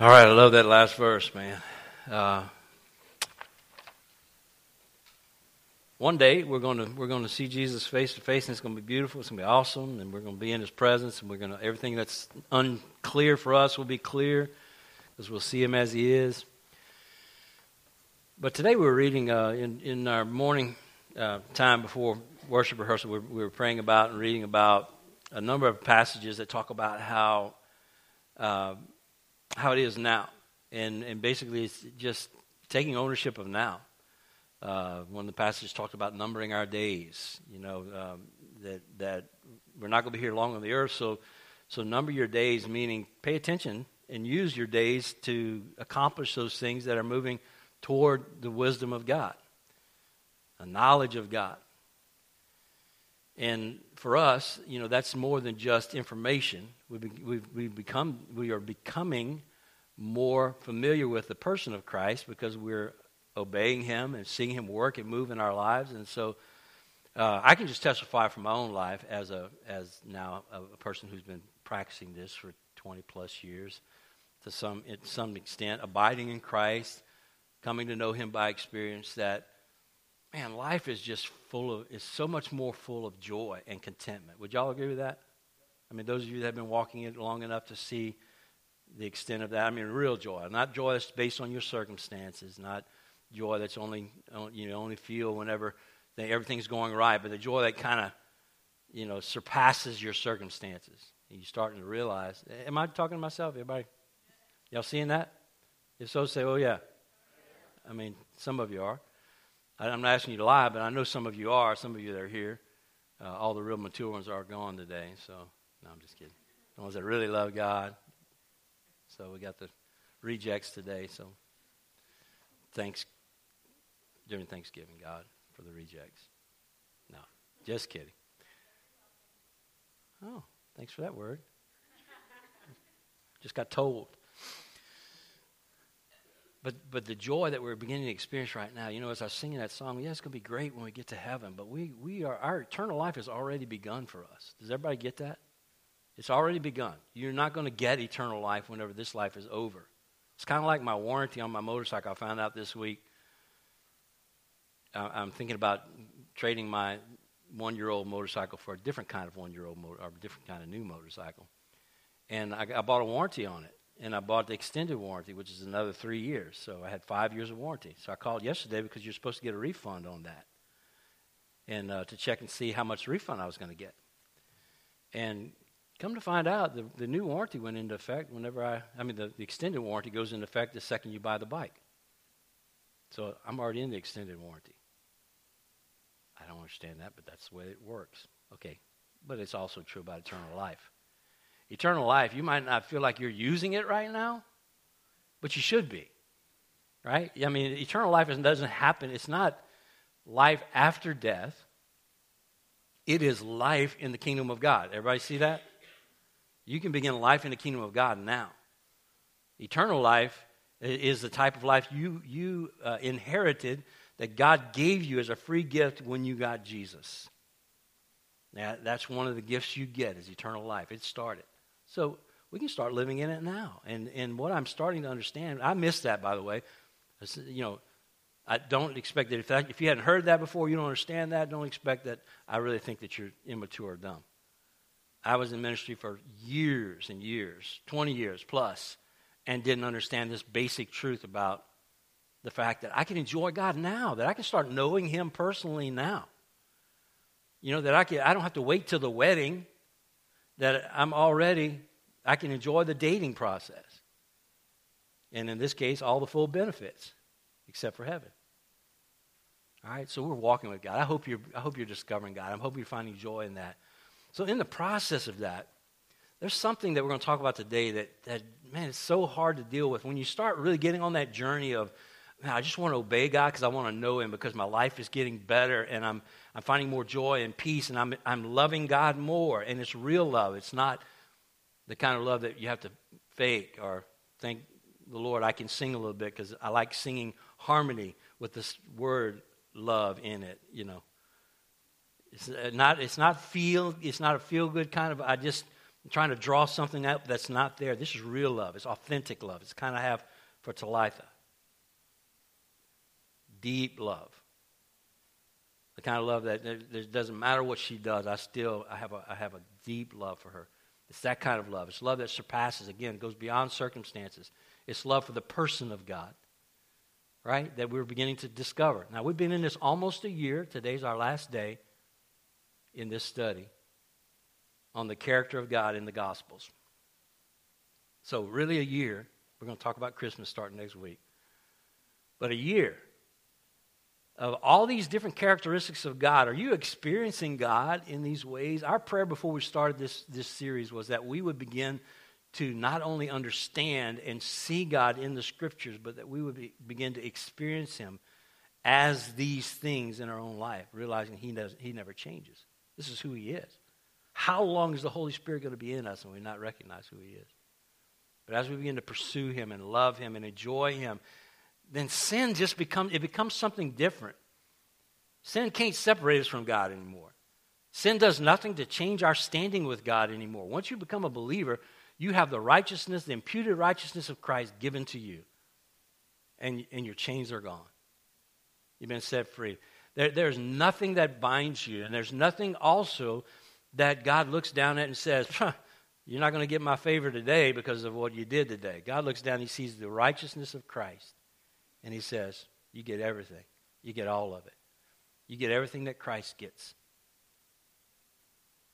All right, I love that last verse, man. Uh, one day we're going to we're going to see Jesus face to face, and it's going to be beautiful. It's going to be awesome, and we're going to be in His presence, and we're going to everything that's unclear for us will be clear, because we'll see Him as He is. But today we were reading uh, in in our morning uh, time before worship rehearsal. We, we were praying about and reading about a number of passages that talk about how uh, how it is now. And, and basically, it's just taking ownership of now. Uh, of the passages talked about numbering our days, you know, um, that, that we're not going to be here long on the earth. So, so number your days, meaning pay attention and use your days to accomplish those things that are moving toward the wisdom of God, the knowledge of God. And for us, you know, that's more than just information. We've, we've, we've become, we are becoming more familiar with the person of Christ because we're obeying Him and seeing Him work and move in our lives. And so uh, I can just testify from my own life as, a, as now a, a person who's been practicing this for 20 plus years to some, to some extent, abiding in Christ, coming to know Him by experience, that, man, life is just full of, is so much more full of joy and contentment. Would y'all agree with that? I mean, those of you that have been walking it long enough to see the extent of that. I mean, real joy, not joy that's based on your circumstances, not joy that's only you know only feel whenever everything's going right, but the joy that kind of you know surpasses your circumstances. And you're starting to realize. Am I talking to myself? Everybody, y'all seeing that? If so, say, "Oh yeah." I mean, some of you are. I'm not asking you to lie, but I know some of you are. Some of you that are here. Uh, all the real mature ones are gone today. So, no, I'm just kidding. The ones that really love God, so we got the rejects today. So thanks during Thanksgiving, God, for the rejects. No, just kidding. Oh, thanks for that word. Just got told. But but the joy that we're beginning to experience right now, you know, as I was singing that song, yeah, it's gonna be great when we get to heaven, but we, we are our eternal life has already begun for us. Does everybody get that? It's already begun. You're not going to get eternal life whenever this life is over. It's kind of like my warranty on my motorcycle. I found out this week. I'm thinking about trading my one year old motorcycle for a different kind of one year old motor, or a different kind of new motorcycle. And I, I bought a warranty on it. And I bought the extended warranty, which is another three years. So I had five years of warranty. So I called yesterday because you're supposed to get a refund on that. And uh, to check and see how much refund I was going to get. And Come to find out, the, the new warranty went into effect whenever I, I mean, the, the extended warranty goes into effect the second you buy the bike. So I'm already in the extended warranty. I don't understand that, but that's the way it works. Okay. But it's also true about eternal life. Eternal life, you might not feel like you're using it right now, but you should be. Right? I mean, eternal life doesn't happen. It's not life after death. It is life in the kingdom of God. Everybody see that? You can begin life in the kingdom of God now. Eternal life is the type of life you, you uh, inherited that God gave you as a free gift when you got Jesus. Now, that's one of the gifts you get is eternal life. It started. So we can start living in it now. And, and what I'm starting to understand, I missed that, by the way. You know, I don't expect that if, that if you hadn't heard that before, you don't understand that, don't expect that I really think that you're immature or dumb. I was in ministry for years and years, 20 years plus, and didn't understand this basic truth about the fact that I can enjoy God now, that I can start knowing Him personally now. You know, that I, can, I don't have to wait till the wedding, that I'm already, I can enjoy the dating process. And in this case, all the full benefits, except for heaven. All right, so we're walking with God. I hope you're, I hope you're discovering God. I hope you're finding joy in that. So, in the process of that, there's something that we're going to talk about today that, that, man, it's so hard to deal with. When you start really getting on that journey of, man, I just want to obey God because I want to know Him because my life is getting better and I'm, I'm finding more joy and peace and I'm, I'm loving God more. And it's real love. It's not the kind of love that you have to fake or thank the Lord I can sing a little bit because I like singing harmony with this word love in it, you know. It's uh, not, it's not feel, it's not a feel good kind of, I just, trying to draw something out that's not there. This is real love. It's authentic love. It's kind of have for Talitha. Deep love. The kind of love that it doesn't matter what she does, I still I have a, I have a deep love for her. It's that kind of love. It's love that surpasses, again, goes beyond circumstances. It's love for the person of God, right? That we're beginning to discover. Now, we've been in this almost a year. Today's our last day in this study on the character of God in the Gospels. So, really, a year. We're going to talk about Christmas starting next week. But a year of all these different characteristics of God. Are you experiencing God in these ways? Our prayer before we started this, this series was that we would begin to not only understand and see God in the scriptures, but that we would be, begin to experience Him as these things in our own life, realizing He, does, he never changes. This is who He is. How long is the Holy Spirit going to be in us and we not recognize who He is? But as we begin to pursue Him and love Him and enjoy Him, then sin just becomes it becomes something different. Sin can't separate us from God anymore. Sin does nothing to change our standing with God anymore. Once you become a believer, you have the righteousness, the imputed righteousness of Christ given to you. And, and your chains are gone. You've been set free. There, there's nothing that binds you, and there's nothing also that God looks down at and says, You're not going to get my favor today because of what you did today. God looks down, He sees the righteousness of Christ. And he says, You get everything. You get all of it. You get everything that Christ gets.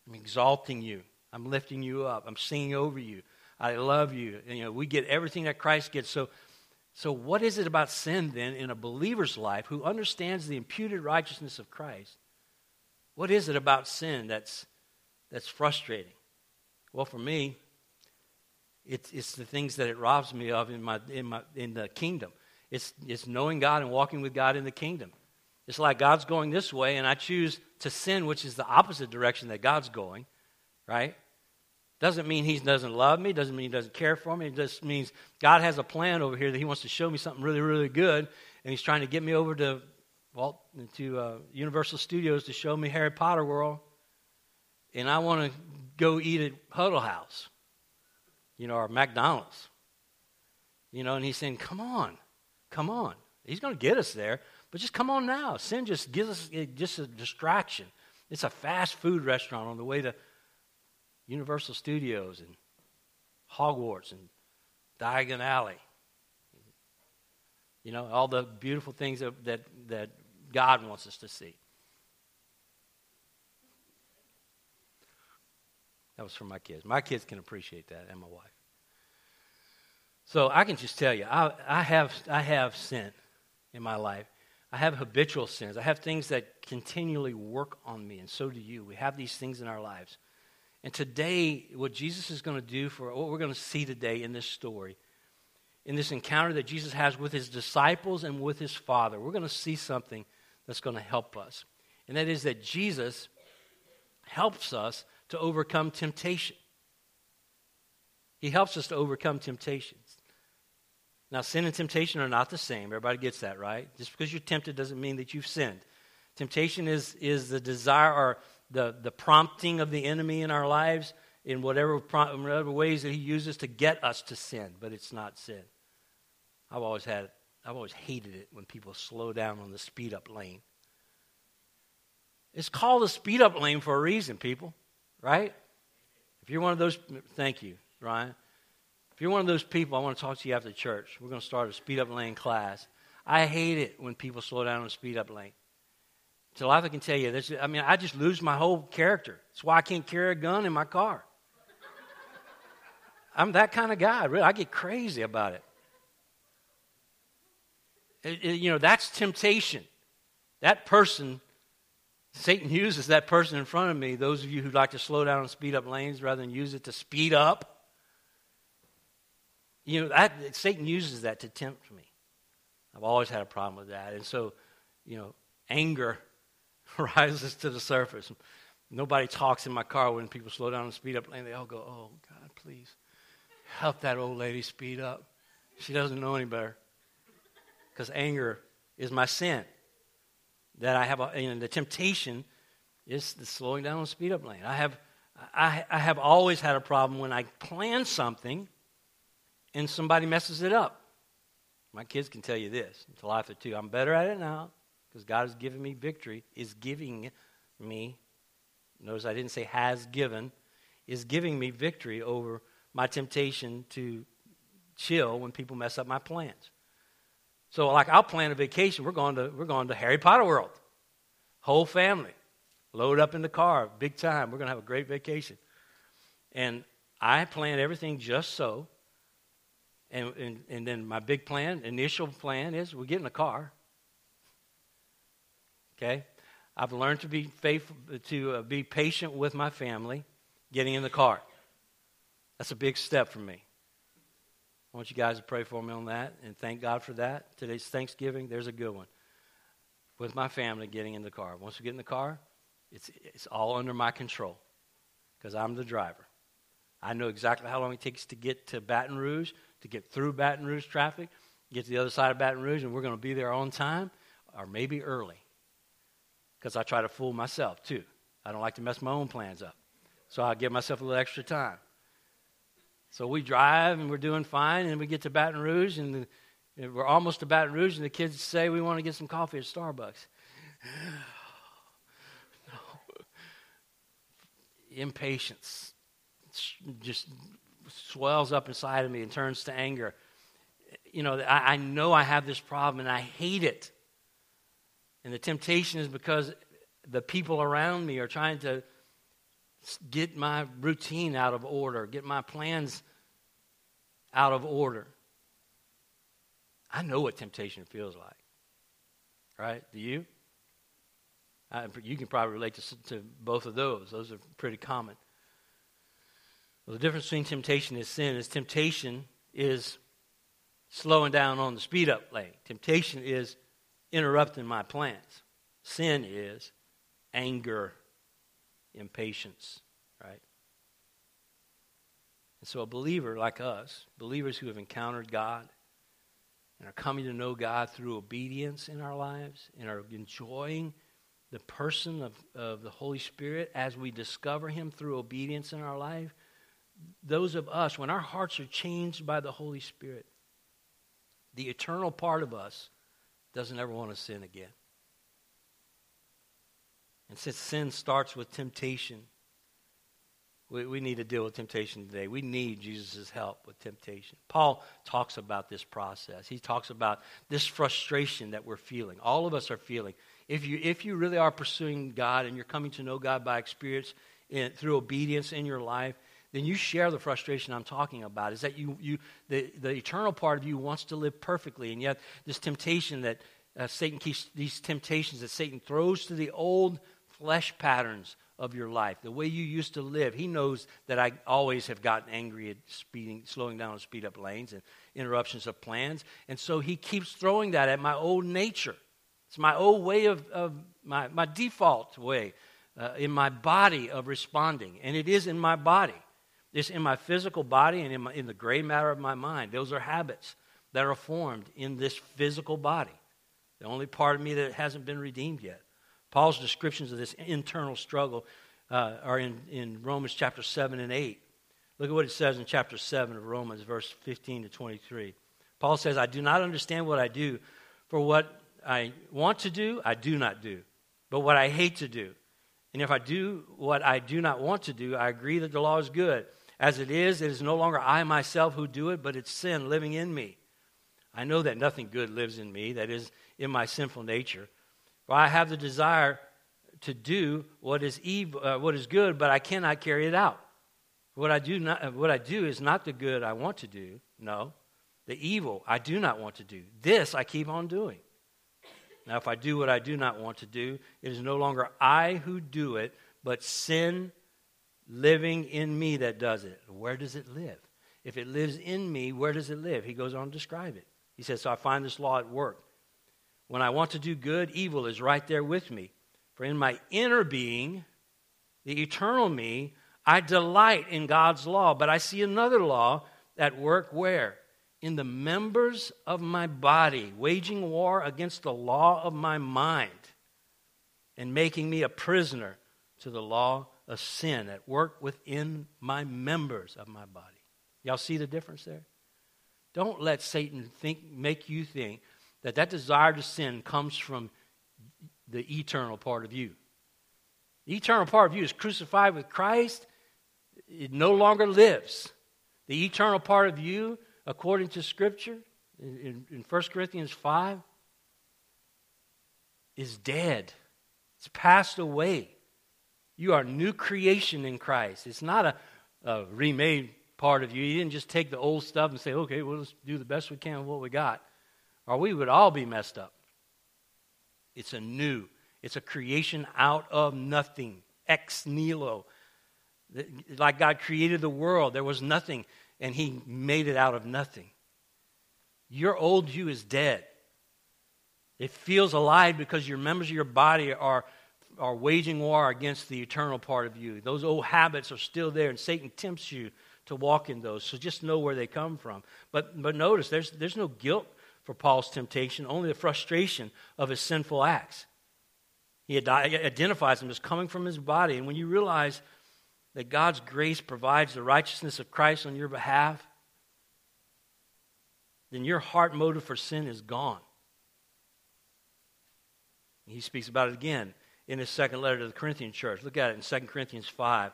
I'm exalting you. I'm lifting you up. I'm singing over you. I love you. And, you know, we get everything that Christ gets. So, so what is it about sin then in a believer's life who understands the imputed righteousness of Christ? What is it about sin that's that's frustrating? Well, for me, it's, it's the things that it robs me of in my in my in the kingdom. It's, it's knowing God and walking with God in the kingdom. It's like God's going this way, and I choose to sin, which is the opposite direction that God's going, right? Doesn't mean He doesn't love me, doesn't mean He doesn't care for me. It just means God has a plan over here that He wants to show me something really, really good, and He's trying to get me over to well, to uh, Universal Studios to show me Harry Potter World, and I want to go eat at Huddle House, you know, or McDonald's. You know, and He's saying, come on. Come on. He's going to get us there. But just come on now. Sin just gives us just a distraction. It's a fast food restaurant on the way to Universal Studios and Hogwarts and Diagon Alley. You know, all the beautiful things that, that, that God wants us to see. That was for my kids. My kids can appreciate that, and my wife. So I can just tell you, I, I, have, I have sin in my life. I have habitual sins. I have things that continually work on me, and so do you. We have these things in our lives. And today, what Jesus is going to do for what we're going to see today in this story, in this encounter that Jesus has with his disciples and with his Father, we're going to see something that's going to help us. And that is that Jesus helps us to overcome temptation. He helps us to overcome temptation. Now, sin and temptation are not the same. Everybody gets that, right? Just because you're tempted doesn't mean that you've sinned. Temptation is, is the desire or the, the prompting of the enemy in our lives in whatever, whatever ways that he uses to get us to sin, but it's not sin. I've always had, I've always hated it when people slow down on the speed up lane. It's called the speed up lane for a reason, people, right? If you're one of those, thank you, Ryan. If you're one of those people, I want to talk to you after church. We're going to start a speed up lane class. I hate it when people slow down on a speed up lane. So I can tell you, this, I mean, I just lose my whole character. That's why I can't carry a gun in my car. I'm that kind of guy. Really, I get crazy about it. it, it you know, that's temptation. That person, Satan uses that person in front of me. Those of you who like to slow down on speed up lanes rather than use it to speed up, you know, that, Satan uses that to tempt me. I've always had a problem with that. And so, you know, anger rises to the surface. Nobody talks in my car when people slow down and speed up lane. They all go, oh, God, please help that old lady speed up. She doesn't know any better. Because anger is my sin. That I have, a, you know, the temptation is the slowing down on speed up lane. I have I, I have always had a problem when I plan something and somebody messes it up. My kids can tell you this. It's a life two. I'm better at it now because God has given me victory, is giving me, notice I didn't say has given, is giving me victory over my temptation to chill when people mess up my plans. So, like, I'll plan a vacation. We're going to, we're going to Harry Potter World. Whole family. Load up in the car. Big time. We're going to have a great vacation. And I plan everything just so. And, and, and then my big plan, initial plan is we get in the car. Okay? I've learned to be faithful, to uh, be patient with my family getting in the car. That's a big step for me. I want you guys to pray for me on that and thank God for that. Today's Thanksgiving. There's a good one. With my family getting in the car. Once we get in the car, it's, it's all under my control because I'm the driver. I know exactly how long it takes to get to Baton Rouge, to get through Baton Rouge traffic, get to the other side of Baton Rouge, and we're going to be there on time or maybe early because I try to fool myself too. I don't like to mess my own plans up. So I give myself a little extra time. So we drive and we're doing fine, and we get to Baton Rouge, and, the, we're almost to Baton Rouge, and the kids say we want to get some coffee at Starbucks. no. Impatience just swells up inside of me and turns to anger. You know, I, I know I have this problem, and I hate it. And the temptation is because the people around me are trying to get my routine out of order, get my plans out of order. I know what temptation feels like. Right? Do you? I, you can probably relate to, to both of those. Those are pretty common. Well, the difference between temptation and sin is temptation is slowing down on the speed up lane. Temptation is interrupting my plans. Sin is anger impatience, right? And so, a believer like us, believers who have encountered God and are coming to know God through obedience in our lives and are enjoying the person of, of the Holy Spirit as we discover Him through obedience in our life, those of us, when our hearts are changed by the Holy Spirit, the eternal part of us doesn't ever want to sin again. And since sin starts with temptation, we, we need to deal with temptation today. We need Jesus' help with temptation. Paul talks about this process. He talks about this frustration that we're feeling. All of us are feeling. If you, if you really are pursuing God and you're coming to know God by experience in, through obedience in your life, then you share the frustration I'm talking about. Is that you, you the, the eternal part of you wants to live perfectly, and yet this temptation that uh, Satan keeps, these temptations that Satan throws to the old flesh patterns of your life, the way you used to live. He knows that I always have gotten angry at speeding, slowing down on speed up lanes and interruptions of plans. And so he keeps throwing that at my old nature. It's my old way of, of my, my default way uh, in my body of responding. And it is in my body. It's in my physical body and in, my, in the gray matter of my mind. Those are habits that are formed in this physical body. The only part of me that hasn't been redeemed yet. Paul's descriptions of this internal struggle uh, are in, in Romans chapter 7 and 8. Look at what it says in chapter 7 of Romans, verse 15 to 23. Paul says, I do not understand what I do, for what I want to do, I do not do, but what I hate to do. And if I do what I do not want to do, I agree that the law is good. As it is, it is no longer I myself who do it, but it's sin living in me. I know that nothing good lives in me, that is, in my sinful nature. For I have the desire to do what is evil, uh, what is good, but I cannot carry it out. What I do not, uh, what I do is not the good I want to do. No, the evil I do not want to do. This I keep on doing. Now, if I do what I do not want to do, it is no longer I who do it, but sin living in me that does it. Where does it live? If it lives in me, where does it live? He goes on to describe it. He says, So I find this law at work. When I want to do good, evil is right there with me. For in my inner being, the eternal me, I delight in God's law. But I see another law at work where? In the members of my body, waging war against the law of my mind and making me a prisoner to the law a sin at work within my members of my body. Y'all see the difference there? Don't let Satan think, make you think that that desire to sin comes from the eternal part of you. The eternal part of you is crucified with Christ. It no longer lives. The eternal part of you, according to Scripture, in, in 1 Corinthians 5, is dead. It's passed away. You are new creation in Christ. It's not a, a remade part of you. You didn't just take the old stuff and say, okay, well, let's do the best we can with what we got. Or we would all be messed up. It's a new, it's a creation out of nothing, ex nihilo. Like God created the world, there was nothing, and He made it out of nothing. Your old you is dead. It feels alive because your members of your body are, are waging war against the eternal part of you. Those old habits are still there, and Satan tempts you to walk in those. So just know where they come from. But, but notice, there's, there's no guilt for Paul's temptation, only the frustration of his sinful acts. He identifies them as coming from his body. And when you realize that God's grace provides the righteousness of Christ on your behalf, then your heart motive for sin is gone. He speaks about it again in his second letter to the Corinthian church. Look at it in 2 Corinthians 5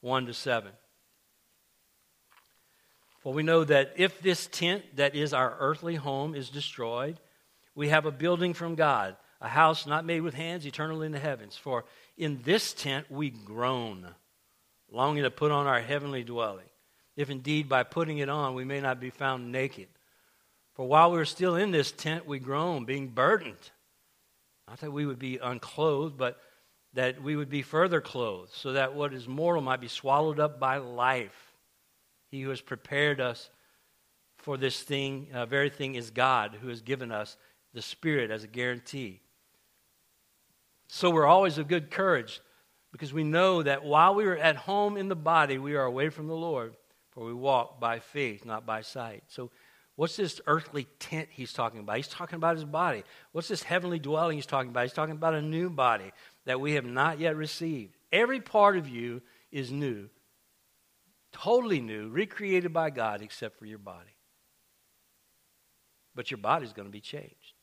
1 to 7. For we know that if this tent that is our earthly home is destroyed, we have a building from God, a house not made with hands, eternal in the heavens. For in this tent we groan, longing to put on our heavenly dwelling, if indeed by putting it on we may not be found naked. For while we are still in this tent, we groan, being burdened. Not that we would be unclothed, but that we would be further clothed, so that what is mortal might be swallowed up by life. He who has prepared us for this thing, uh, very thing, is God who has given us the Spirit as a guarantee. So we're always of good courage because we know that while we are at home in the body, we are away from the Lord, for we walk by faith, not by sight. So, what's this earthly tent he's talking about? He's talking about his body. What's this heavenly dwelling he's talking about? He's talking about a new body that we have not yet received. Every part of you is new totally new, recreated by God, except for your body. But your body's going to be changed.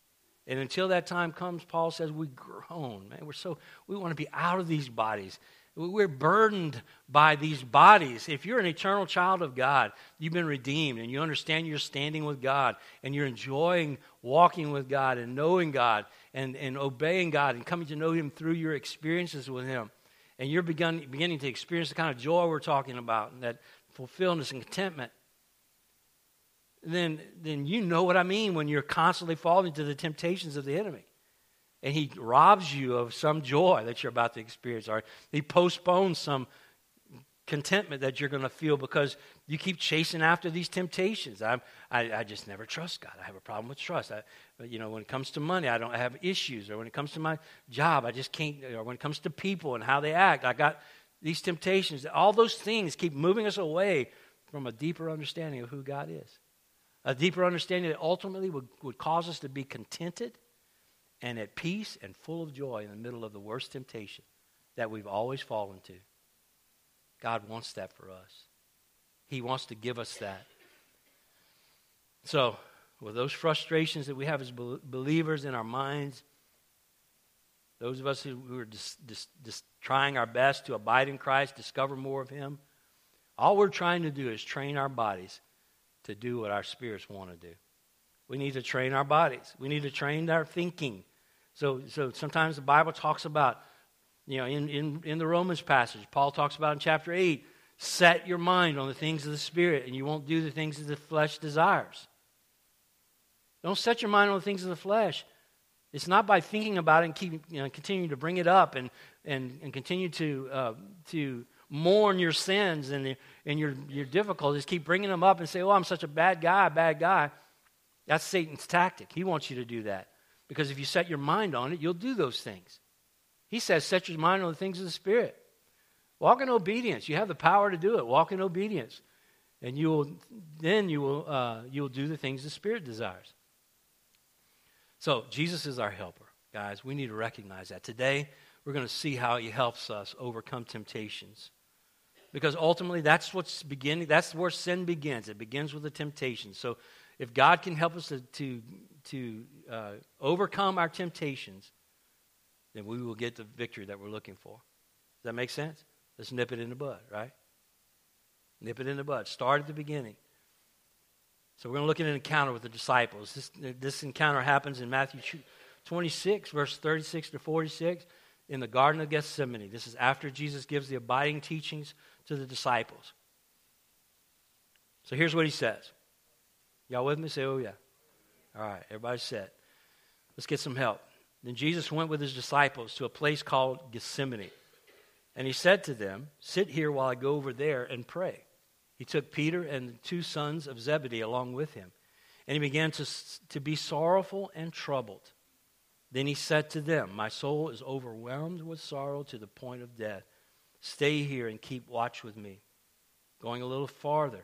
And until that time comes, Paul says, we groan, man. We're so, we want to be out of these bodies. We're burdened by these bodies. If you're an eternal child of God, you've been redeemed and you understand you're standing with God and you're enjoying walking with God and knowing God and, and obeying God and coming to know Him through your experiences with Him and you're begun, beginning to experience the kind of joy we're talking about, and that fulfillment and contentment, then, then you know what I mean when you're constantly falling to the temptations of the enemy. And he robs you of some joy that you're about to experience, or he postpones some contentment that you're going to feel because you keep chasing after these temptations. I'm, I, I just never trust God. I have a problem with trust. I, you know, when it comes to money, I don't I have issues. Or when it comes to my job, I just can't. Or when it comes to people and how they act, I got these temptations. All those things keep moving us away from a deeper understanding of who God is. A deeper understanding that ultimately would, would cause us to be contented and at peace and full of joy in the middle of the worst temptation that we've always fallen to. God wants that for us. He wants to give us that. So, with those frustrations that we have as believers in our minds, those of us who are just, just, just trying our best to abide in Christ, discover more of Him, all we're trying to do is train our bodies to do what our spirits want to do. We need to train our bodies. We need to train our thinking. So, so sometimes the Bible talks about you know, in, in, in the Romans passage, Paul talks about in chapter 8, set your mind on the things of the Spirit, and you won't do the things that the flesh desires. Don't set your mind on the things of the flesh. It's not by thinking about it and keep, you know, continuing to bring it up and, and, and continue to, uh, to mourn your sins and, the, and your, your difficulties. Keep bringing them up and say, oh, I'm such a bad guy, bad guy. That's Satan's tactic. He wants you to do that. Because if you set your mind on it, you'll do those things. He says, set your mind on the things of the Spirit. Walk in obedience. You have the power to do it. Walk in obedience. And you will, then you will, uh, you will do the things the Spirit desires. So, Jesus is our helper, guys. We need to recognize that. Today, we're going to see how he helps us overcome temptations. Because ultimately, that's what's beginning, that's where sin begins. It begins with a temptation. So if God can help us to, to, to uh, overcome our temptations, then we will get the victory that we're looking for. Does that make sense? Let's nip it in the bud, right? Nip it in the bud. Start at the beginning. So we're going to look at an encounter with the disciples. This, this encounter happens in Matthew 26, verse 36 to 46, in the Garden of Gethsemane. This is after Jesus gives the abiding teachings to the disciples. So here's what he says. Y'all with me? Say, oh, yeah. All right, everybody said. Let's get some help. Then Jesus went with his disciples to a place called Gethsemane. And he said to them, Sit here while I go over there and pray. He took Peter and the two sons of Zebedee along with him. And he began to, to be sorrowful and troubled. Then he said to them, My soul is overwhelmed with sorrow to the point of death. Stay here and keep watch with me. Going a little farther,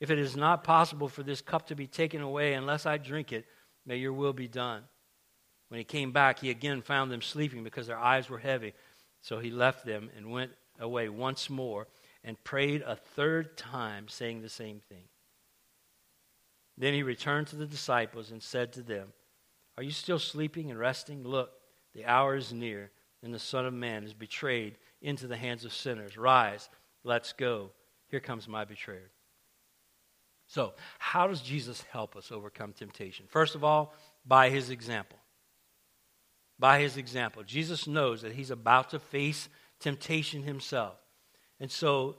if it is not possible for this cup to be taken away unless I drink it, may your will be done. When he came back, he again found them sleeping because their eyes were heavy. So he left them and went away once more and prayed a third time, saying the same thing. Then he returned to the disciples and said to them, Are you still sleeping and resting? Look, the hour is near, and the Son of Man is betrayed into the hands of sinners. Rise, let's go. Here comes my betrayer. So, how does Jesus help us overcome temptation? First of all, by his example. By his example. Jesus knows that he's about to face temptation himself. And so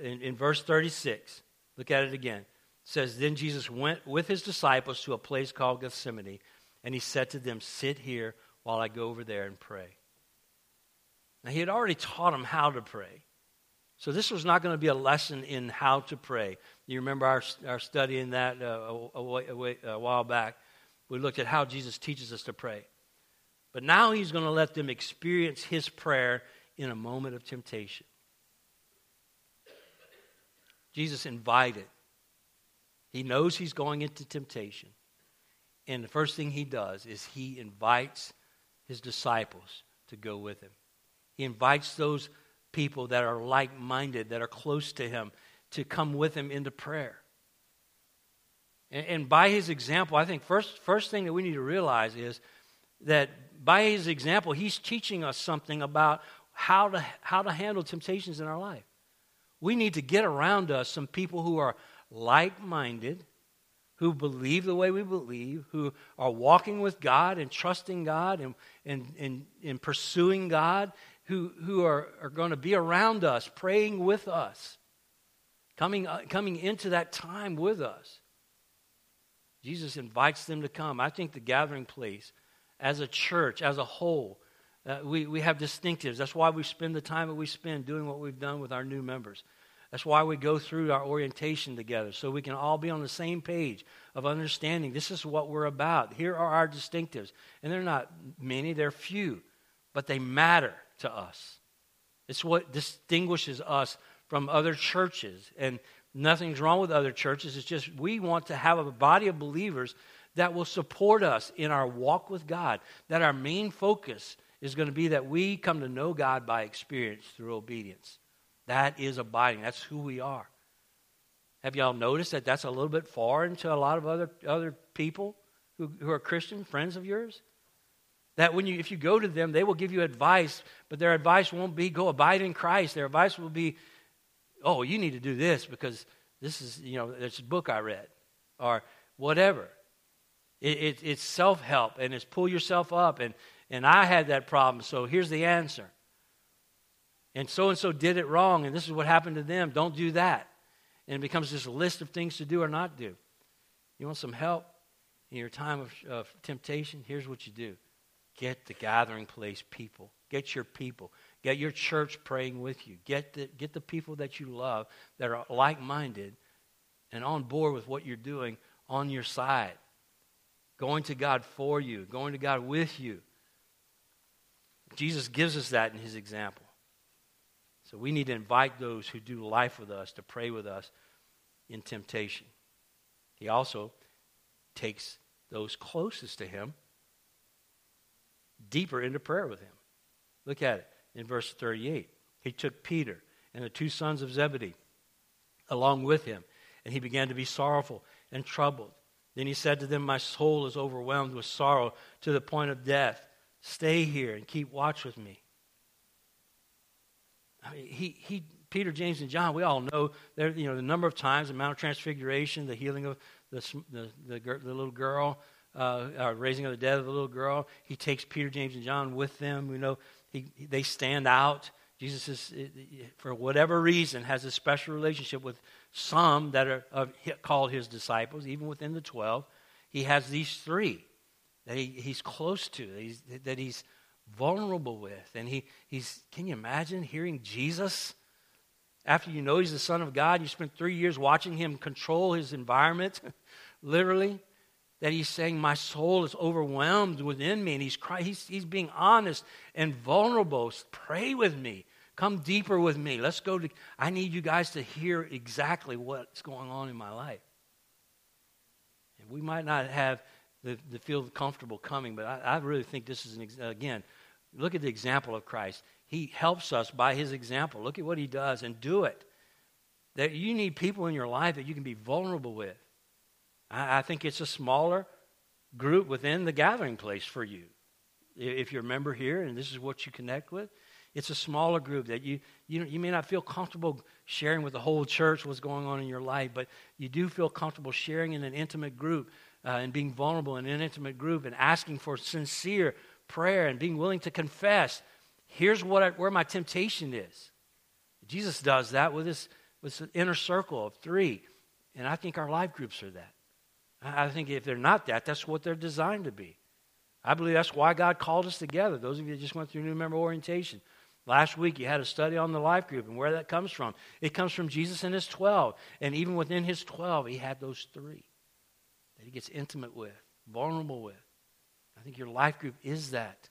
in, in verse 36, look at it again. It says, Then Jesus went with his disciples to a place called Gethsemane, and he said to them, Sit here while I go over there and pray. Now, he had already taught them how to pray. So, this was not going to be a lesson in how to pray. You remember our, our study in that uh, a, a, a, while back. We looked at how Jesus teaches us to pray. But now he's going to let them experience his prayer in a moment of temptation. Jesus invited. He knows he's going into temptation. And the first thing he does is he invites his disciples to go with him. He invites those people that are like minded, that are close to him, to come with him into prayer. And, and, by his example, I think first, first thing that we need to realize is that by his example, he's teaching us something about how to, how to handle temptations in our life. We need to get around us some people who are like minded, who believe the way we believe, who are walking with God and trusting God and, and, and, and pursuing God, who, who are, are going to be around us, praying with us, coming, uh, coming into that time with us. Jesus invites them to come. I think the gathering place, as a church, as a whole, uh, we, we have distinctives. That's why we spend the time that we spend doing what we've done with our new members. That's why we go through our orientation together, so we can all be on the same page of understanding this is what we're about. Here are our distinctives. And they're not many, they're few, but they matter to us. It's what distinguishes us from other churches. And nothing's wrong with other churches. It's just we want to have a body of believers that will support us in our walk with God, that our main focus is going to be that we come to know God by experience through obedience. That is abiding. That's who we are. Have y'all noticed that that's a little bit foreign to a lot of other, other people who, who are Christian, friends of yours? That when you, if you go to them, they will give you advice, but their advice won't be go abide in Christ. Their advice will be, oh, you need to do this because this is, you know, this book I read, or whatever. It, it, it's self help and it's pull yourself up and and I had that problem, so here's the answer. And so and so did it wrong, and this is what happened to them. Don't do that. And it becomes this list of things to do or not do. You want some help in your time of, of temptation? Here's what you do get the gathering place people, get your people, Get your church praying with you. Get the, get the people that you love that are like minded and on board with what you're doing on your side. Going to God for you, going to God with you. Jesus gives us that in his example. So we need to invite those who do life with us to pray with us in temptation. He also takes those closest to him deeper into prayer with him. Look at it in verse 38. He took Peter and the two sons of Zebedee along with him, and he began to be sorrowful and troubled. Then he said to them, My soul is overwhelmed with sorrow to the point of death. Stay here and keep watch with me. I mean, he, he, Peter, James, and John, we all know there, you know, the number of times, the Mount of Transfiguration, the healing of the, the, the, the little girl, uh, uh, raising of the dead of the little girl. He takes Peter, James, and John with them. We know he, they stand out. Jesus is, for whatever reason, has a special relationship with some that are, are called his disciples, even within the 12. He has these three that he, he's close to, that he's, that he's vulnerable with. And he, he's, can you imagine hearing Jesus? After you know he's the Son of God, you spent three years watching him control his environment, literally that he's saying, My soul is overwhelmed within me. And he's, crying, he's, he's being honest and vulnerable. Pray with me. Come deeper with me. Let's go to. I need you guys to hear exactly what's going on in my life. And we might not have the, the feel comfortable coming, but I, I really think this is, an, again, look at the example of Christ. He helps us by his example. Look at what he does and do it. That you need people in your life that you can be vulnerable with. I, I think it's a smaller group within the gathering place for you. If you're a member here and this is what you connect with, it's a smaller group that you, you, you may not feel comfortable sharing with the whole church what's going on in your life, but you do feel comfortable sharing in an intimate group uh, and being vulnerable in an intimate group and asking for sincere prayer and being willing to confess. Here's what I, where my temptation is. Jesus does that with his, with his inner circle of three. And I think our life groups are that. I think if they're not that, that's what they're designed to be. I believe that's why God called us together. Those of you that just went through new member orientation. Last week, you had a study on the life group and where that comes from. It comes from Jesus and his 12. And even within his 12, he had those three that he gets intimate with, vulnerable with. I think your life group is that.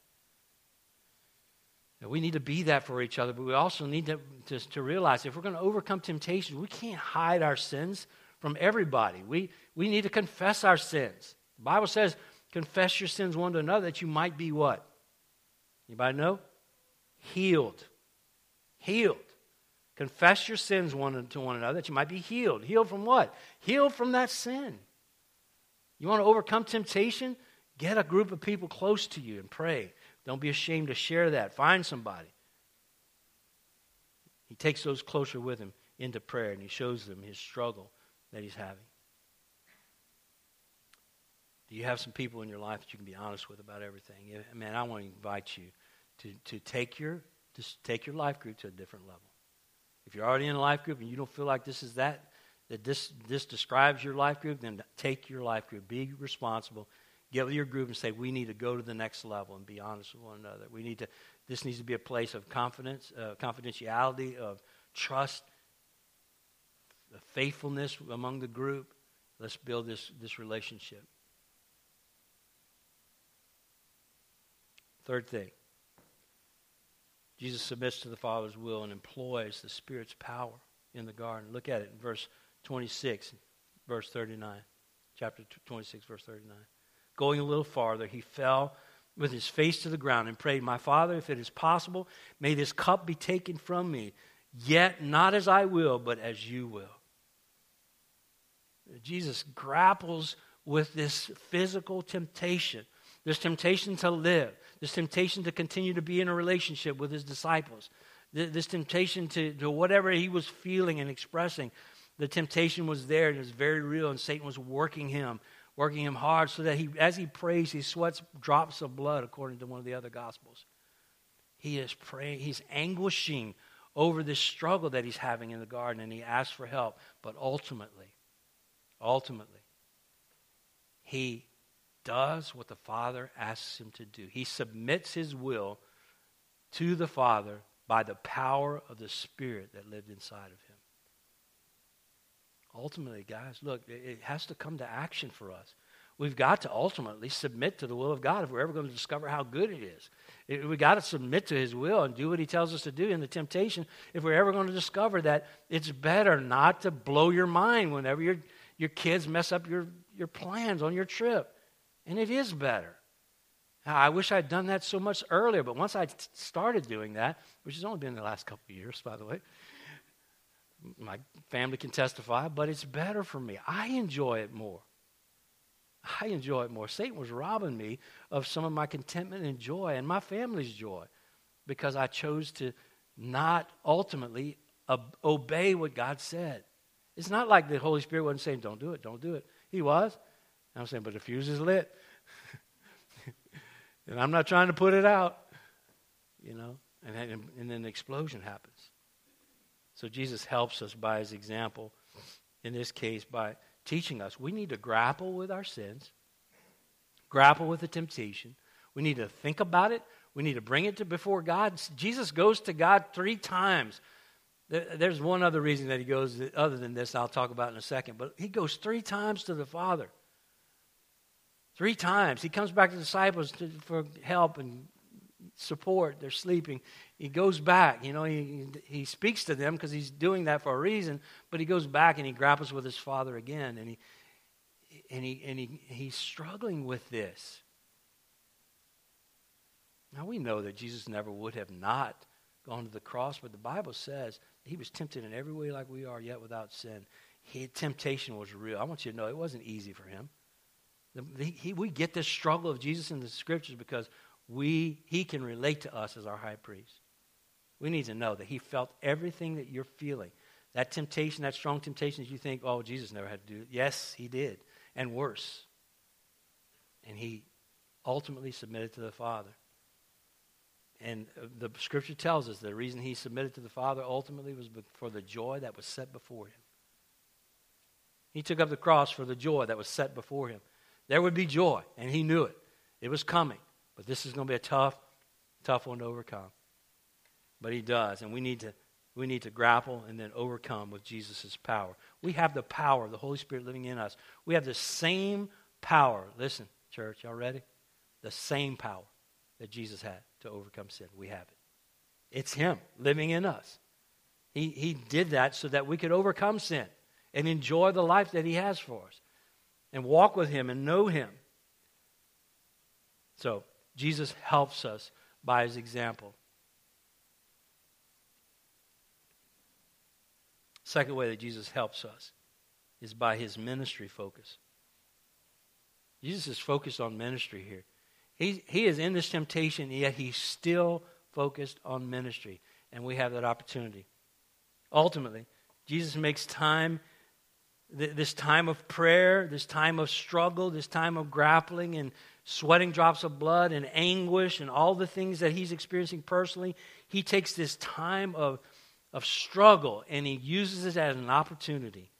we need to be that for each other, but we also need to, to, to realize if we're going to overcome temptation, we can't hide our sins from everybody. We, we need to confess our sins. The Bible says, confess your sins one to another that you might be what? Anybody know? Healed. Healed. Confess your sins one to one another that you might be healed. Healed from what? Healed from that sin. You want to overcome temptation? Get a group of people close to you and pray. Don't be ashamed to share that. Find somebody. He takes those closer with him into prayer and he shows them his struggle that he's having? Do you have some people in your life that you can be honest with about everything? Man, I want to invite you to, to take your to take your life group to a different level. If you're already in a life group and you don't feel like this is that, that this, this describes your life group, then take your life group. Be responsible. Get with your group and say, we need to go to the next level and be honest with one another. We need to, this needs to be a place of confidence, uh, confidentiality, of trust, the faithfulness among the group. Let's build this, this relationship. Third thing Jesus submits to the Father's will and employs the Spirit's power in the garden. Look at it in verse 26, verse 39. Chapter 26, verse 39. Going a little farther, he fell with his face to the ground and prayed, My Father, if it is possible, may this cup be taken from me, yet not as I will, but as you will. Jesus grapples with this physical temptation, this temptation to live, this temptation to continue to be in a relationship with his disciples, this temptation to, to whatever he was feeling and expressing. The temptation was there and it was very real, and Satan was working him, working him hard so that he, as he prays, he sweats drops of blood, according to one of the other gospels. He is praying, he's anguishing over this struggle that he's having in the garden, and he asks for help. But ultimately, ultimately, he does what the Father asks him to do. He submits his will to the Father by the power of the Spirit that lived inside of him. Ultimately, guys, look, it has to come to action for us. We've got to ultimately submit to the will of God if we're ever going to discover how good it is. We've got to submit to His will and do what He tells us to do in the temptation if we're ever going to discover that it's better not to blow your mind whenever your, your kids mess up your, your plans on your trip. And it is better. I wish I'd done that so much earlier, but once I started doing that, which has only been the last couple of years, by the way, my family can testify, but it's better for me. I enjoy it more. I enjoy it more. Satan was robbing me of some of my contentment and joy and my family's joy because I chose to not ultimately obey what God said. It's not like the Holy Spirit wasn't saying, don't do it, don't do it. He was. I'm saying, but the fuse is lit. and I'm not trying to put it out, you know. And then, and then an explosion happens. So Jesus helps us by his example, in this case, by teaching us we need to grapple with our sins, grapple with the temptation. We need to think about it. We need to bring it to before God. Jesus goes to God three times. There's one other reason that he goes, other than this, I'll talk about in a second. But he goes three times to the Father. Three times. He comes back to the disciples to, for help and support. They're sleeping. He goes back. You know, he, he speaks to them because he's doing that for a reason, but he goes back and he grapples with his father again. And, he, and, he, and he, he's struggling with this. Now, we know that Jesus never would have not gone to the cross, but the Bible says he was tempted in every way like we are, yet without sin. He, temptation was real. I want you to know it wasn't easy for him. He, we get this struggle of Jesus in the scriptures because we, he can relate to us as our high priest. We need to know that he felt everything that you're feeling. That temptation, that strong temptation that you think, oh, Jesus never had to do it. Yes, he did. And worse. And he ultimately submitted to the Father. And uh, the scripture tells us the reason he submitted to the Father ultimately was for the joy that was set before him. He took up the cross for the joy that was set before him. There would be joy, and he knew it. It was coming. But this is going to be a tough, tough one to overcome. But he does, and we need to we need to grapple and then overcome with Jesus' power. We have the power of the Holy Spirit living in us. We have the same power. Listen, church, y'all ready? The same power that Jesus had to overcome sin. We have it. It's Him living in us. He, he did that so that we could overcome sin and enjoy the life that He has for us and walk with Him and know Him. So, Jesus helps us by His example. Second way that Jesus helps us is by His ministry focus. Jesus is focused on ministry here. He, is in this temptation, yet he's still focused on ministry. And we have that opportunity. Ultimately, Jesus makes time this time of prayer, this time of struggle, this time of grappling and sweating drops of blood and anguish and all the things that he's experiencing personally, he takes this time of, of struggle and he uses it as an opportunity,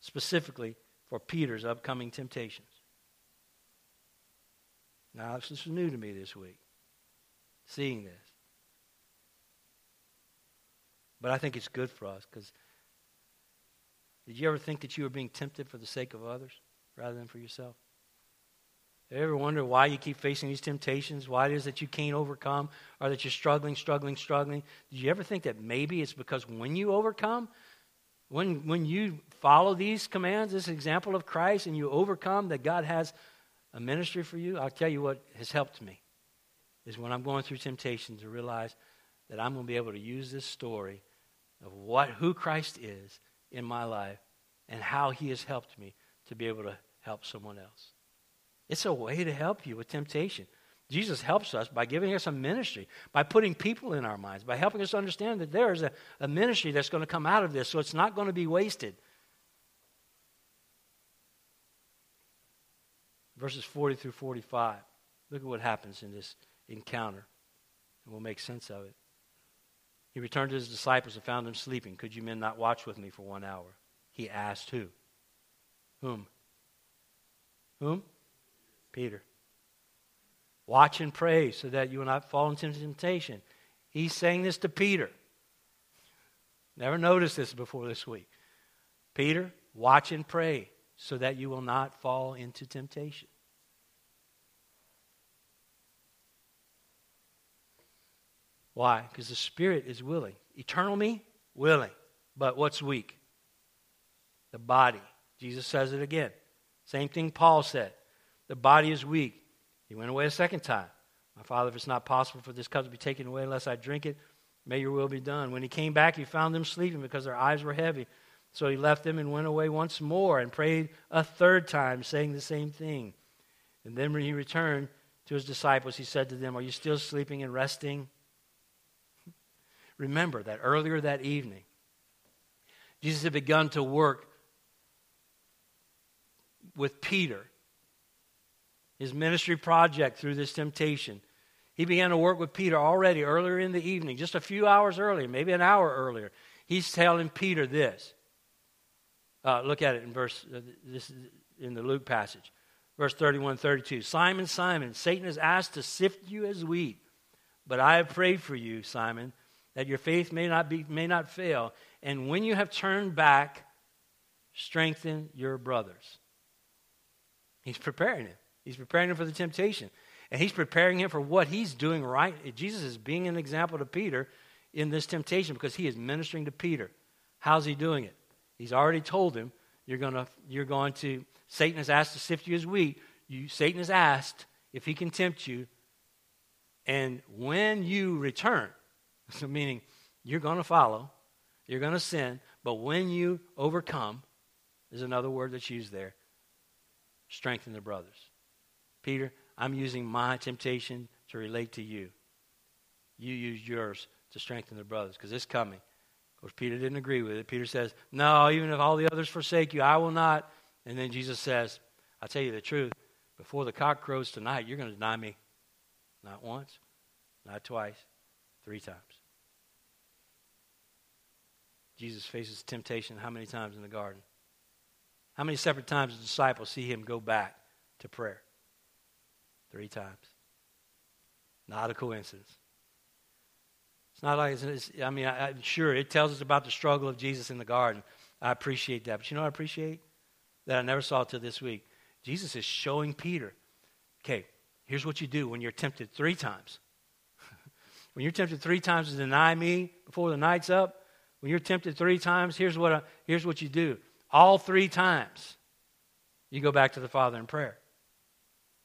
specifically for Peter's upcoming temptations. Now, this is new to me this week, seeing this. But I think it's good for us because did you ever think that you were being tempted for the sake of others rather than for yourself? You ever wonder why you keep facing these temptations? Why it is that you can't overcome or that you're struggling, struggling, struggling? Did you ever think that maybe it's because when you overcome, when, when you follow these commands, this example of Christ, and you overcome, that God has a ministry for you? I'll tell you what has helped me is when I'm going through temptation to realize that I'm going to be able to use this story of what who Christ is in my life and how he has helped me to be able to help someone else. It's a way to help you with temptation. Jesus helps us by giving us a ministry, by putting people in our minds, by helping us understand that there is a, a ministry that's going to come out of this, so it's not going to be wasted. Verses 40 through 45. Look at what happens in this encounter, and we'll make sense of it. He returned to his disciples and found them sleeping. Could you men not watch with me for one hour? He asked who? Whom? Whom? Peter. Watch and pray so that you will not fall into temptation. He's saying this to Peter. Never noticed this before this week. Peter, watch and pray so that you will not fall into temptation. Why? Because the spirit is willing. Eternal me, willing. But what's weak? The body. Jesus says it again. Same thing Paul said. The body is weak. He went away a second time. My father, if it's not possible for this cup to be taken away unless I drink it, may your will be done. When he came back, he found them sleeping because their eyes were heavy. So he left them and went away once more and prayed a third time, saying the same thing. And then when he returned to his disciples, he said to them, Are you still sleeping and resting? Remember that earlier that evening, Jesus had begun to work with Peter, his ministry project through this temptation. He began to work with Peter already earlier in the evening, just a few hours earlier, maybe an hour earlier. He's telling Peter this. Uh, look at it in verse, uh, this is in the Luke passage, verse 31 32. Simon, Simon, Satan has asked to sift you as wheat, but I have prayed for you, Simon, that your faith may not, be, may not fail. And when you have turned back, strengthen your brothers. He's preparing him. He's preparing him for the temptation. And he's preparing him for what he's doing right. Jesus is being an example to Peter in this temptation because he is ministering to Peter. How's he doing it? He's already told him, you're, gonna, you're going to, Satan has asked to sift you as wheat. You, Satan has asked if he can tempt you. And when you return, so meaning you're going to follow, you're going to sin, but when you overcome, is another word that's used there strengthen the brothers. Peter, I'm using my temptation to relate to you. You use yours to strengthen the brothers because it's coming. Of course, Peter didn't agree with it. Peter says, No, even if all the others forsake you, I will not. And then Jesus says, I'll tell you the truth. Before the cock crows tonight, you're going to deny me. Not once, not twice, three times. Jesus faces temptation how many times in the garden? How many separate times the disciples see him go back to prayer? Three times. Not a coincidence. It's not like, it's, I mean, I, sure it tells us about the struggle of Jesus in the garden. I appreciate that. But you know what I appreciate? That I never saw till this week. Jesus is showing Peter, okay, here's what you do when you're tempted three times. when you're tempted three times to deny me before the night's up, when you're tempted three times, here's what, I, here's what you do. All three times, you go back to the Father in prayer.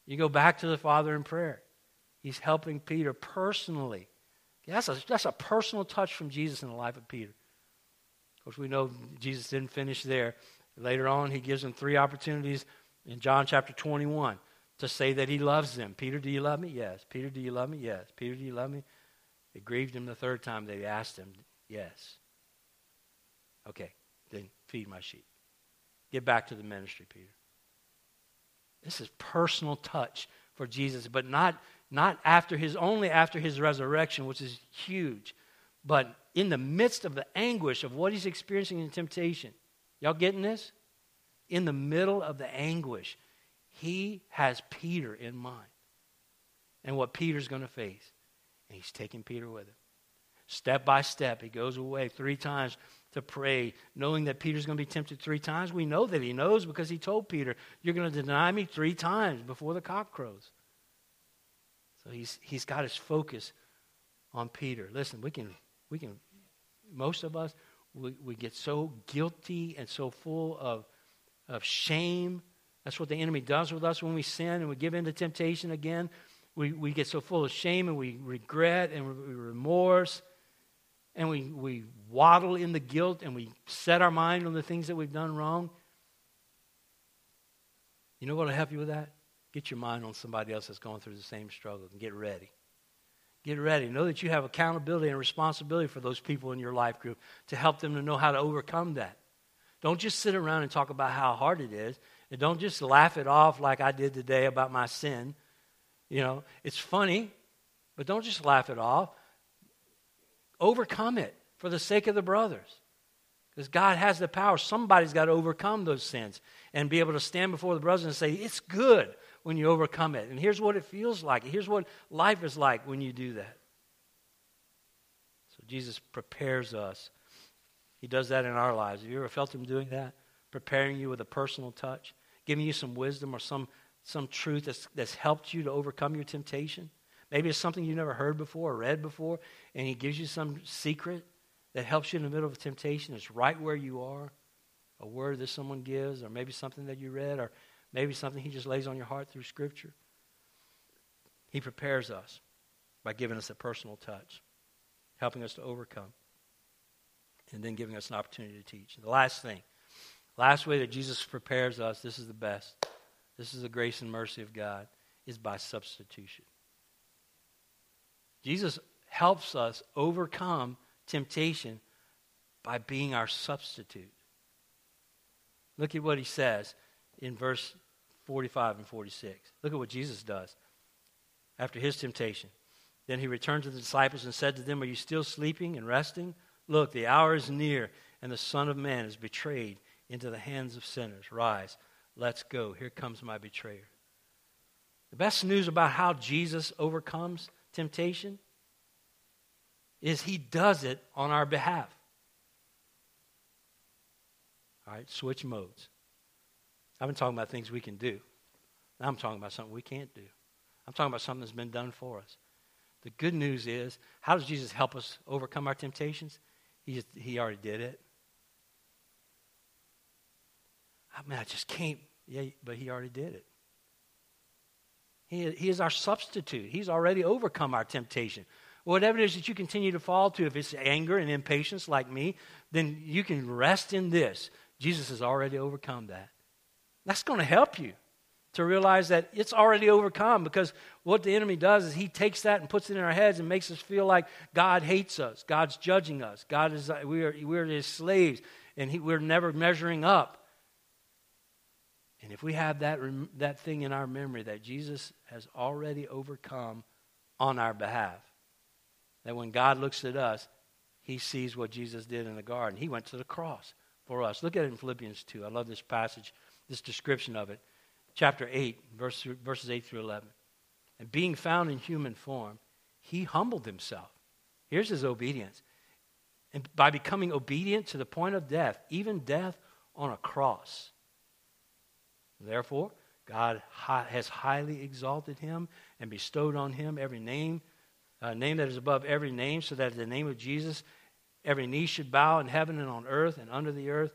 You go back to the Father in prayer. He's helping Peter personally. That's a, that's a personal touch from Jesus in the life of Peter. Of course, we know Jesus didn't finish there. Later on, he gives them three opportunities in John chapter 21 to say that he loves them. Peter, do you love me? Yes. Peter, do you love me? Yes. Peter, do you love me? It grieved him the third time they asked him, Yes. Okay, then feed my sheep. Get back to the ministry, Peter. This is personal touch for Jesus, but not, not after his only after his resurrection, which is huge, but in the midst of the anguish of what he's experiencing in temptation. Y'all getting this? In the middle of the anguish, he has Peter in mind and what Peter's going to face. And he's taking Peter with him. Step by step, he goes away three times to pray, knowing that Peter's going to be tempted three times. We know that he knows because he told Peter, You're going to deny me three times before the cock crows. So he's, he's got his focus on Peter. Listen, we can, we can most of us, we, we get so guilty and so full of, of shame. That's what the enemy does with us when we sin and we give in to temptation again. We, we get so full of shame and we regret and we remorse and we, we waddle in the guilt and we set our mind on the things that we've done wrong, you know what will help you with that? Get your mind on somebody else that's going through the same struggle and get ready. Get ready. Know that you have accountability and responsibility for those people in your life group to help them to know how to overcome that. Don't just sit around and talk about how hard it is. And don't just laugh it off like I did today about my sin. You know, it's funny, but don't just laugh it off. Overcome it for the sake of the brothers. Because God has the power. Somebody's got to overcome those sins and be able to stand before the brothers and say, It's good when you overcome it. And here's what it feels like. Here's what life is like when you do that. So Jesus prepares us. He does that in our lives. Have you ever felt Him doing that? Preparing you with a personal touch, giving you some wisdom or some, some truth that's, that's helped you to overcome your temptation? Maybe it's something you've never heard before or read before, and He gives you some secret that helps you in the middle of temptation. It's right where you are. A word that someone gives, or maybe something that you read, or maybe something He just lays on your heart through Scripture. He prepares us by giving us a personal touch, helping us to overcome, and then giving us an opportunity to teach. The last thing, last way that Jesus prepares us, this is the best. This is the grace and mercy of God, is by substitution. Jesus helps us overcome temptation by being our substitute. Look at what he says in verse 45 and 46. Look at what Jesus does after his temptation. Then he returned to the disciples and said to them, Are you still sleeping and resting? Look, the hour is near, and the Son of Man is betrayed into the hands of sinners. Rise, let's go. Here comes my betrayer. The best news about how Jesus overcomes temptation is he does it on our behalf. All right, switch modes. I've been talking about things we can do. Now I'm talking about something we can't do. I'm talking about something that's been done for us. The good news is, how does Jesus help us overcome our temptations? He, just, he already did it. I mean, I just can't. Yeah, but he already did it. He, he is our substitute. He's already overcome our temptation. Whatever it is that you continue to fall to, if it's anger and impatience like me, then you can rest in this. Jesus has already overcome that. That's going to help you to realize that it's already overcome because what the enemy does is he takes that and puts it in our heads and makes us feel like God hates us, God's judging us, God is we are we're his slaves, and he, we're never measuring up. And if we have that that thing in our memory that Jesus has already overcome on our behalf, that when God looks at us, he sees what Jesus did in the garden. He went to the cross for us. Look at it in Philippians 2. I love this passage, this description of it chapter 8, verse, verses 8 through 11. And being found in human form, he humbled himself. Here's his obedience. And by becoming obedient to the point of death, even death on a cross. Therefore, God has highly exalted him and bestowed on him every name, a name that is above every name, so that at the name of Jesus, every knee should bow in heaven and on earth and under the earth,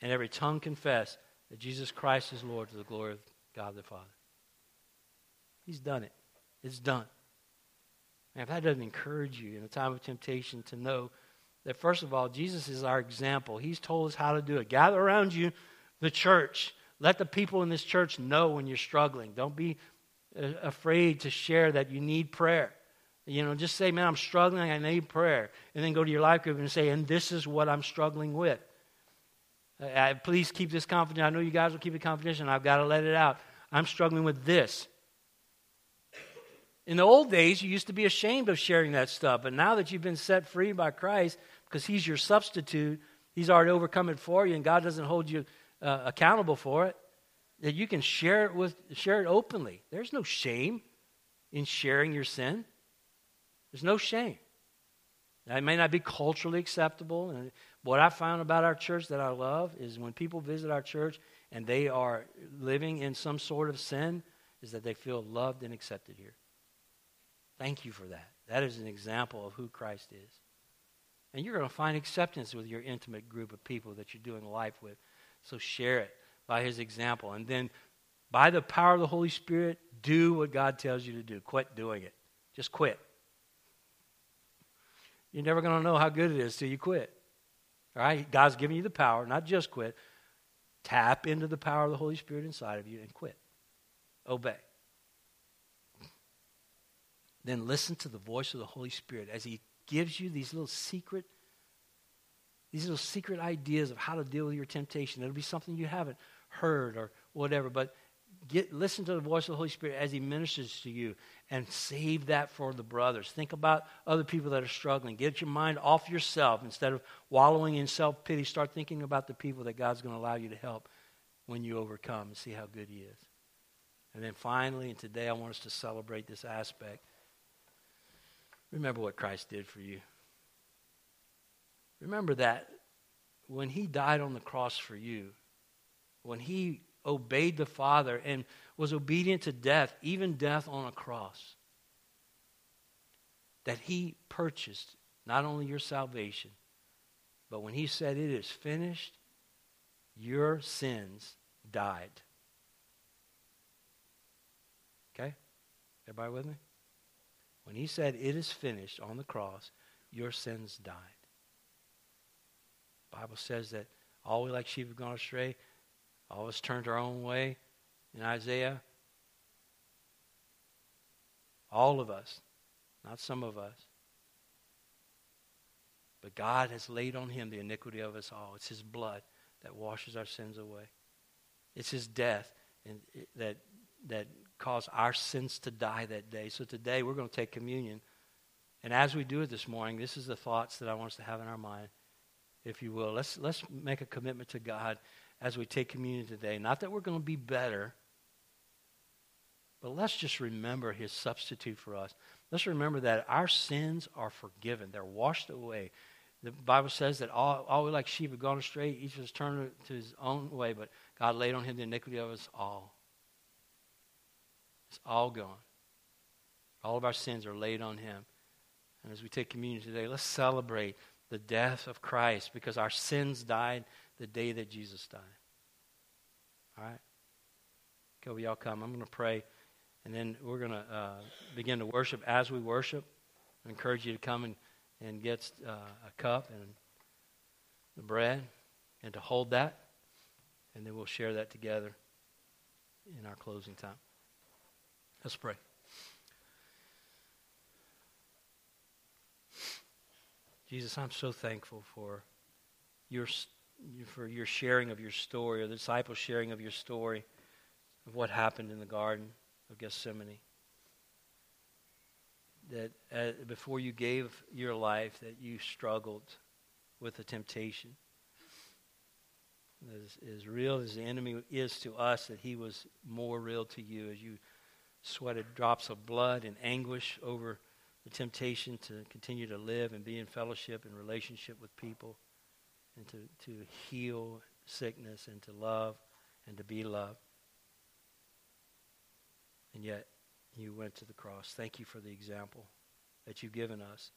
and every tongue confess that Jesus Christ is Lord to the glory of God the Father. He's done it. It's done. And if that doesn't encourage you in a time of temptation to know that, first of all, Jesus is our example. He's told us how to do it. Gather around you the church. Let the people in this church know when you're struggling. Don't be uh, afraid to share that you need prayer. You know, just say, man, I'm struggling, I need prayer. And then go to your life group and say, and this is what I'm struggling with. Uh, please keep this confidential. I know you guys will keep it confidential. I've got to let it out. I'm struggling with this. In the old days, you used to be ashamed of sharing that stuff. But now that you've been set free by Christ, because He's your substitute, He's already overcome it for you, and God doesn't hold you uh, accountable for it, that you can share it with share it openly. There's no shame in sharing your sin. There's no shame. Now, it may not be culturally acceptable, and what I found about our church that I love is when people visit our church and they are living in some sort of sin, is that they feel loved and accepted here. Thank you for that. That is an example of who Christ is. And you're going to find acceptance with your intimate group of people that you're doing life with. So share it by his example. And then by the power of the Holy Spirit, do what God tells you to do. Quit doing it. Just quit. You're never going to know how good it is till you quit. All right? God's giving you the power, not just quit. Tap into the power of the Holy Spirit inside of you and quit. Obey. Then listen to the voice of the Holy Spirit as He gives you these little secret, these little secret ideas of how to deal with your temptation. It'll be something you haven't heard or whatever, but get listen to the voice of the Holy Spirit as He ministers to you and save that for the brothers. Think about other people that are struggling. Get your mind off yourself instead of wallowing in self pity. Start thinking about the people that God's going to allow you to help when you overcome and see how good He is. And then finally, and today I want us to celebrate this aspect. Remember what Christ did for you. remember that when he died on the cross for you, when he obeyed the Father and was obedient to death, even death on a cross, that he purchased not only your salvation, but when he said, It is finished, your sins died. Okay? Everybody with me? When he said, It is finished on the cross, your sins died. Bible says that all we like sheep have gone astray, all of us turned our own way. In Isaiah, all of us, not some of us. But God has laid on him the iniquity of us all. It's his blood that washes our sins away. It's his death and that that caused our sins to die that day. So today we're going to take communion. And as we do it this morning, this is the thoughts that I want us to have in our mind, if you will. Let's let's make a commitment to God as we take communion today. Not that we're going to be better, but let's just remember his substitute for us. Let's remember that our sins are forgiven. They're washed away. The Bible says that all, all we like sheep have gone astray, each has turned to his own way, but God laid on him the iniquity of us all. It's all gone. All of our sins are laid on him. And as we take communion today, let's celebrate the death of Christ because our sins died the day that Jesus died. All right? Okay, y'all come. I'm going to pray, and then we're going to uh, begin to worship. As we worship, I encourage you to come and and gets uh, a cup and the bread and to hold that. And then we'll share that together in our closing time. Let's pray. Jesus, I'm so thankful for your for your sharing of your story, or the disciples' sharing of your story of what happened in the Garden of Gethsemane that uh, before you gave your life that you struggled with the temptation. As, as real as the enemy is to us, that he was more real to you as you sweated drops of blood and anguish over the temptation to continue to live and be in fellowship and relationship with people and to, to heal sickness and to love and to be loved. And yet, you went to the cross. Thank you for the example that you've given us.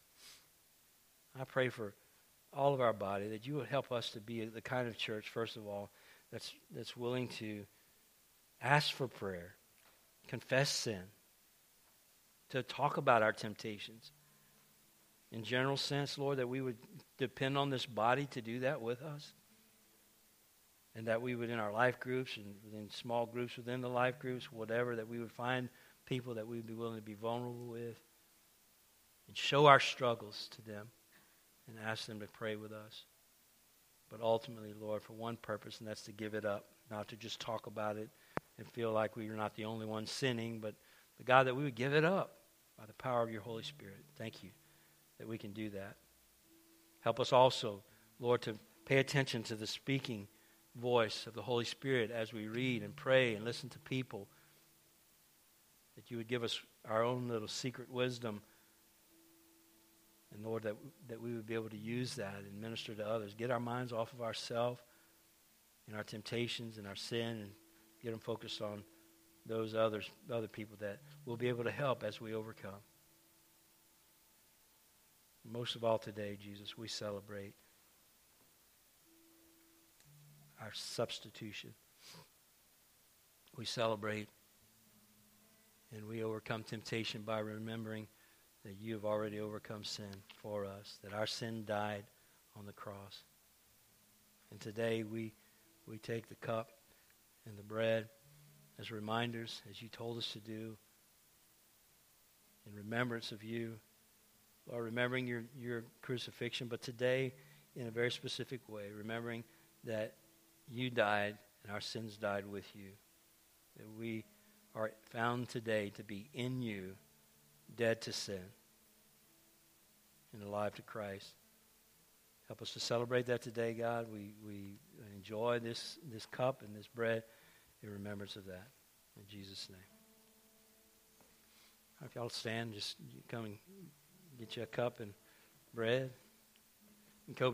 I pray for all of our body that you would help us to be the kind of church, first of all, that's, that's willing to ask for prayer, confess sin, to talk about our temptations. In general sense, Lord, that we would depend on this body to do that with us. And that we would, in our life groups and within small groups within the life groups, whatever, that we would find people that we'd be willing to be vulnerable with and show our struggles to them and ask them to pray with us. But ultimately, Lord, for one purpose, and that's to give it up, not to just talk about it and feel like we are not the only ones sinning, but the God that we would give it up by the power of your Holy Spirit. Thank you that we can do that. Help us also, Lord, to pay attention to the speaking voice of the Holy Spirit as we read and pray and listen to people that you would give us our own little secret wisdom. And Lord, that, that we would be able to use that and minister to others. Get our minds off of ourselves and our temptations and our sin and get them focused on those others, other people that we'll be able to help as we overcome. Most of all today, Jesus, we celebrate our substitution. We celebrate and we overcome temptation by remembering that you have already overcome sin for us, that our sin died on the cross. And today we, we take the cup and the bread as reminders, as you told us to do, in remembrance of you. Lord, remembering your, your crucifixion, but today in a very specific way, remembering that you died and our sins died with you. That we are found today to be in you, dead to sin, and alive to Christ. Help us to celebrate that today, God. We, we enjoy this, this cup and this bread in remembrance of that. In Jesus' name. If y'all stand, just come and get you a cup and bread. And Kobe.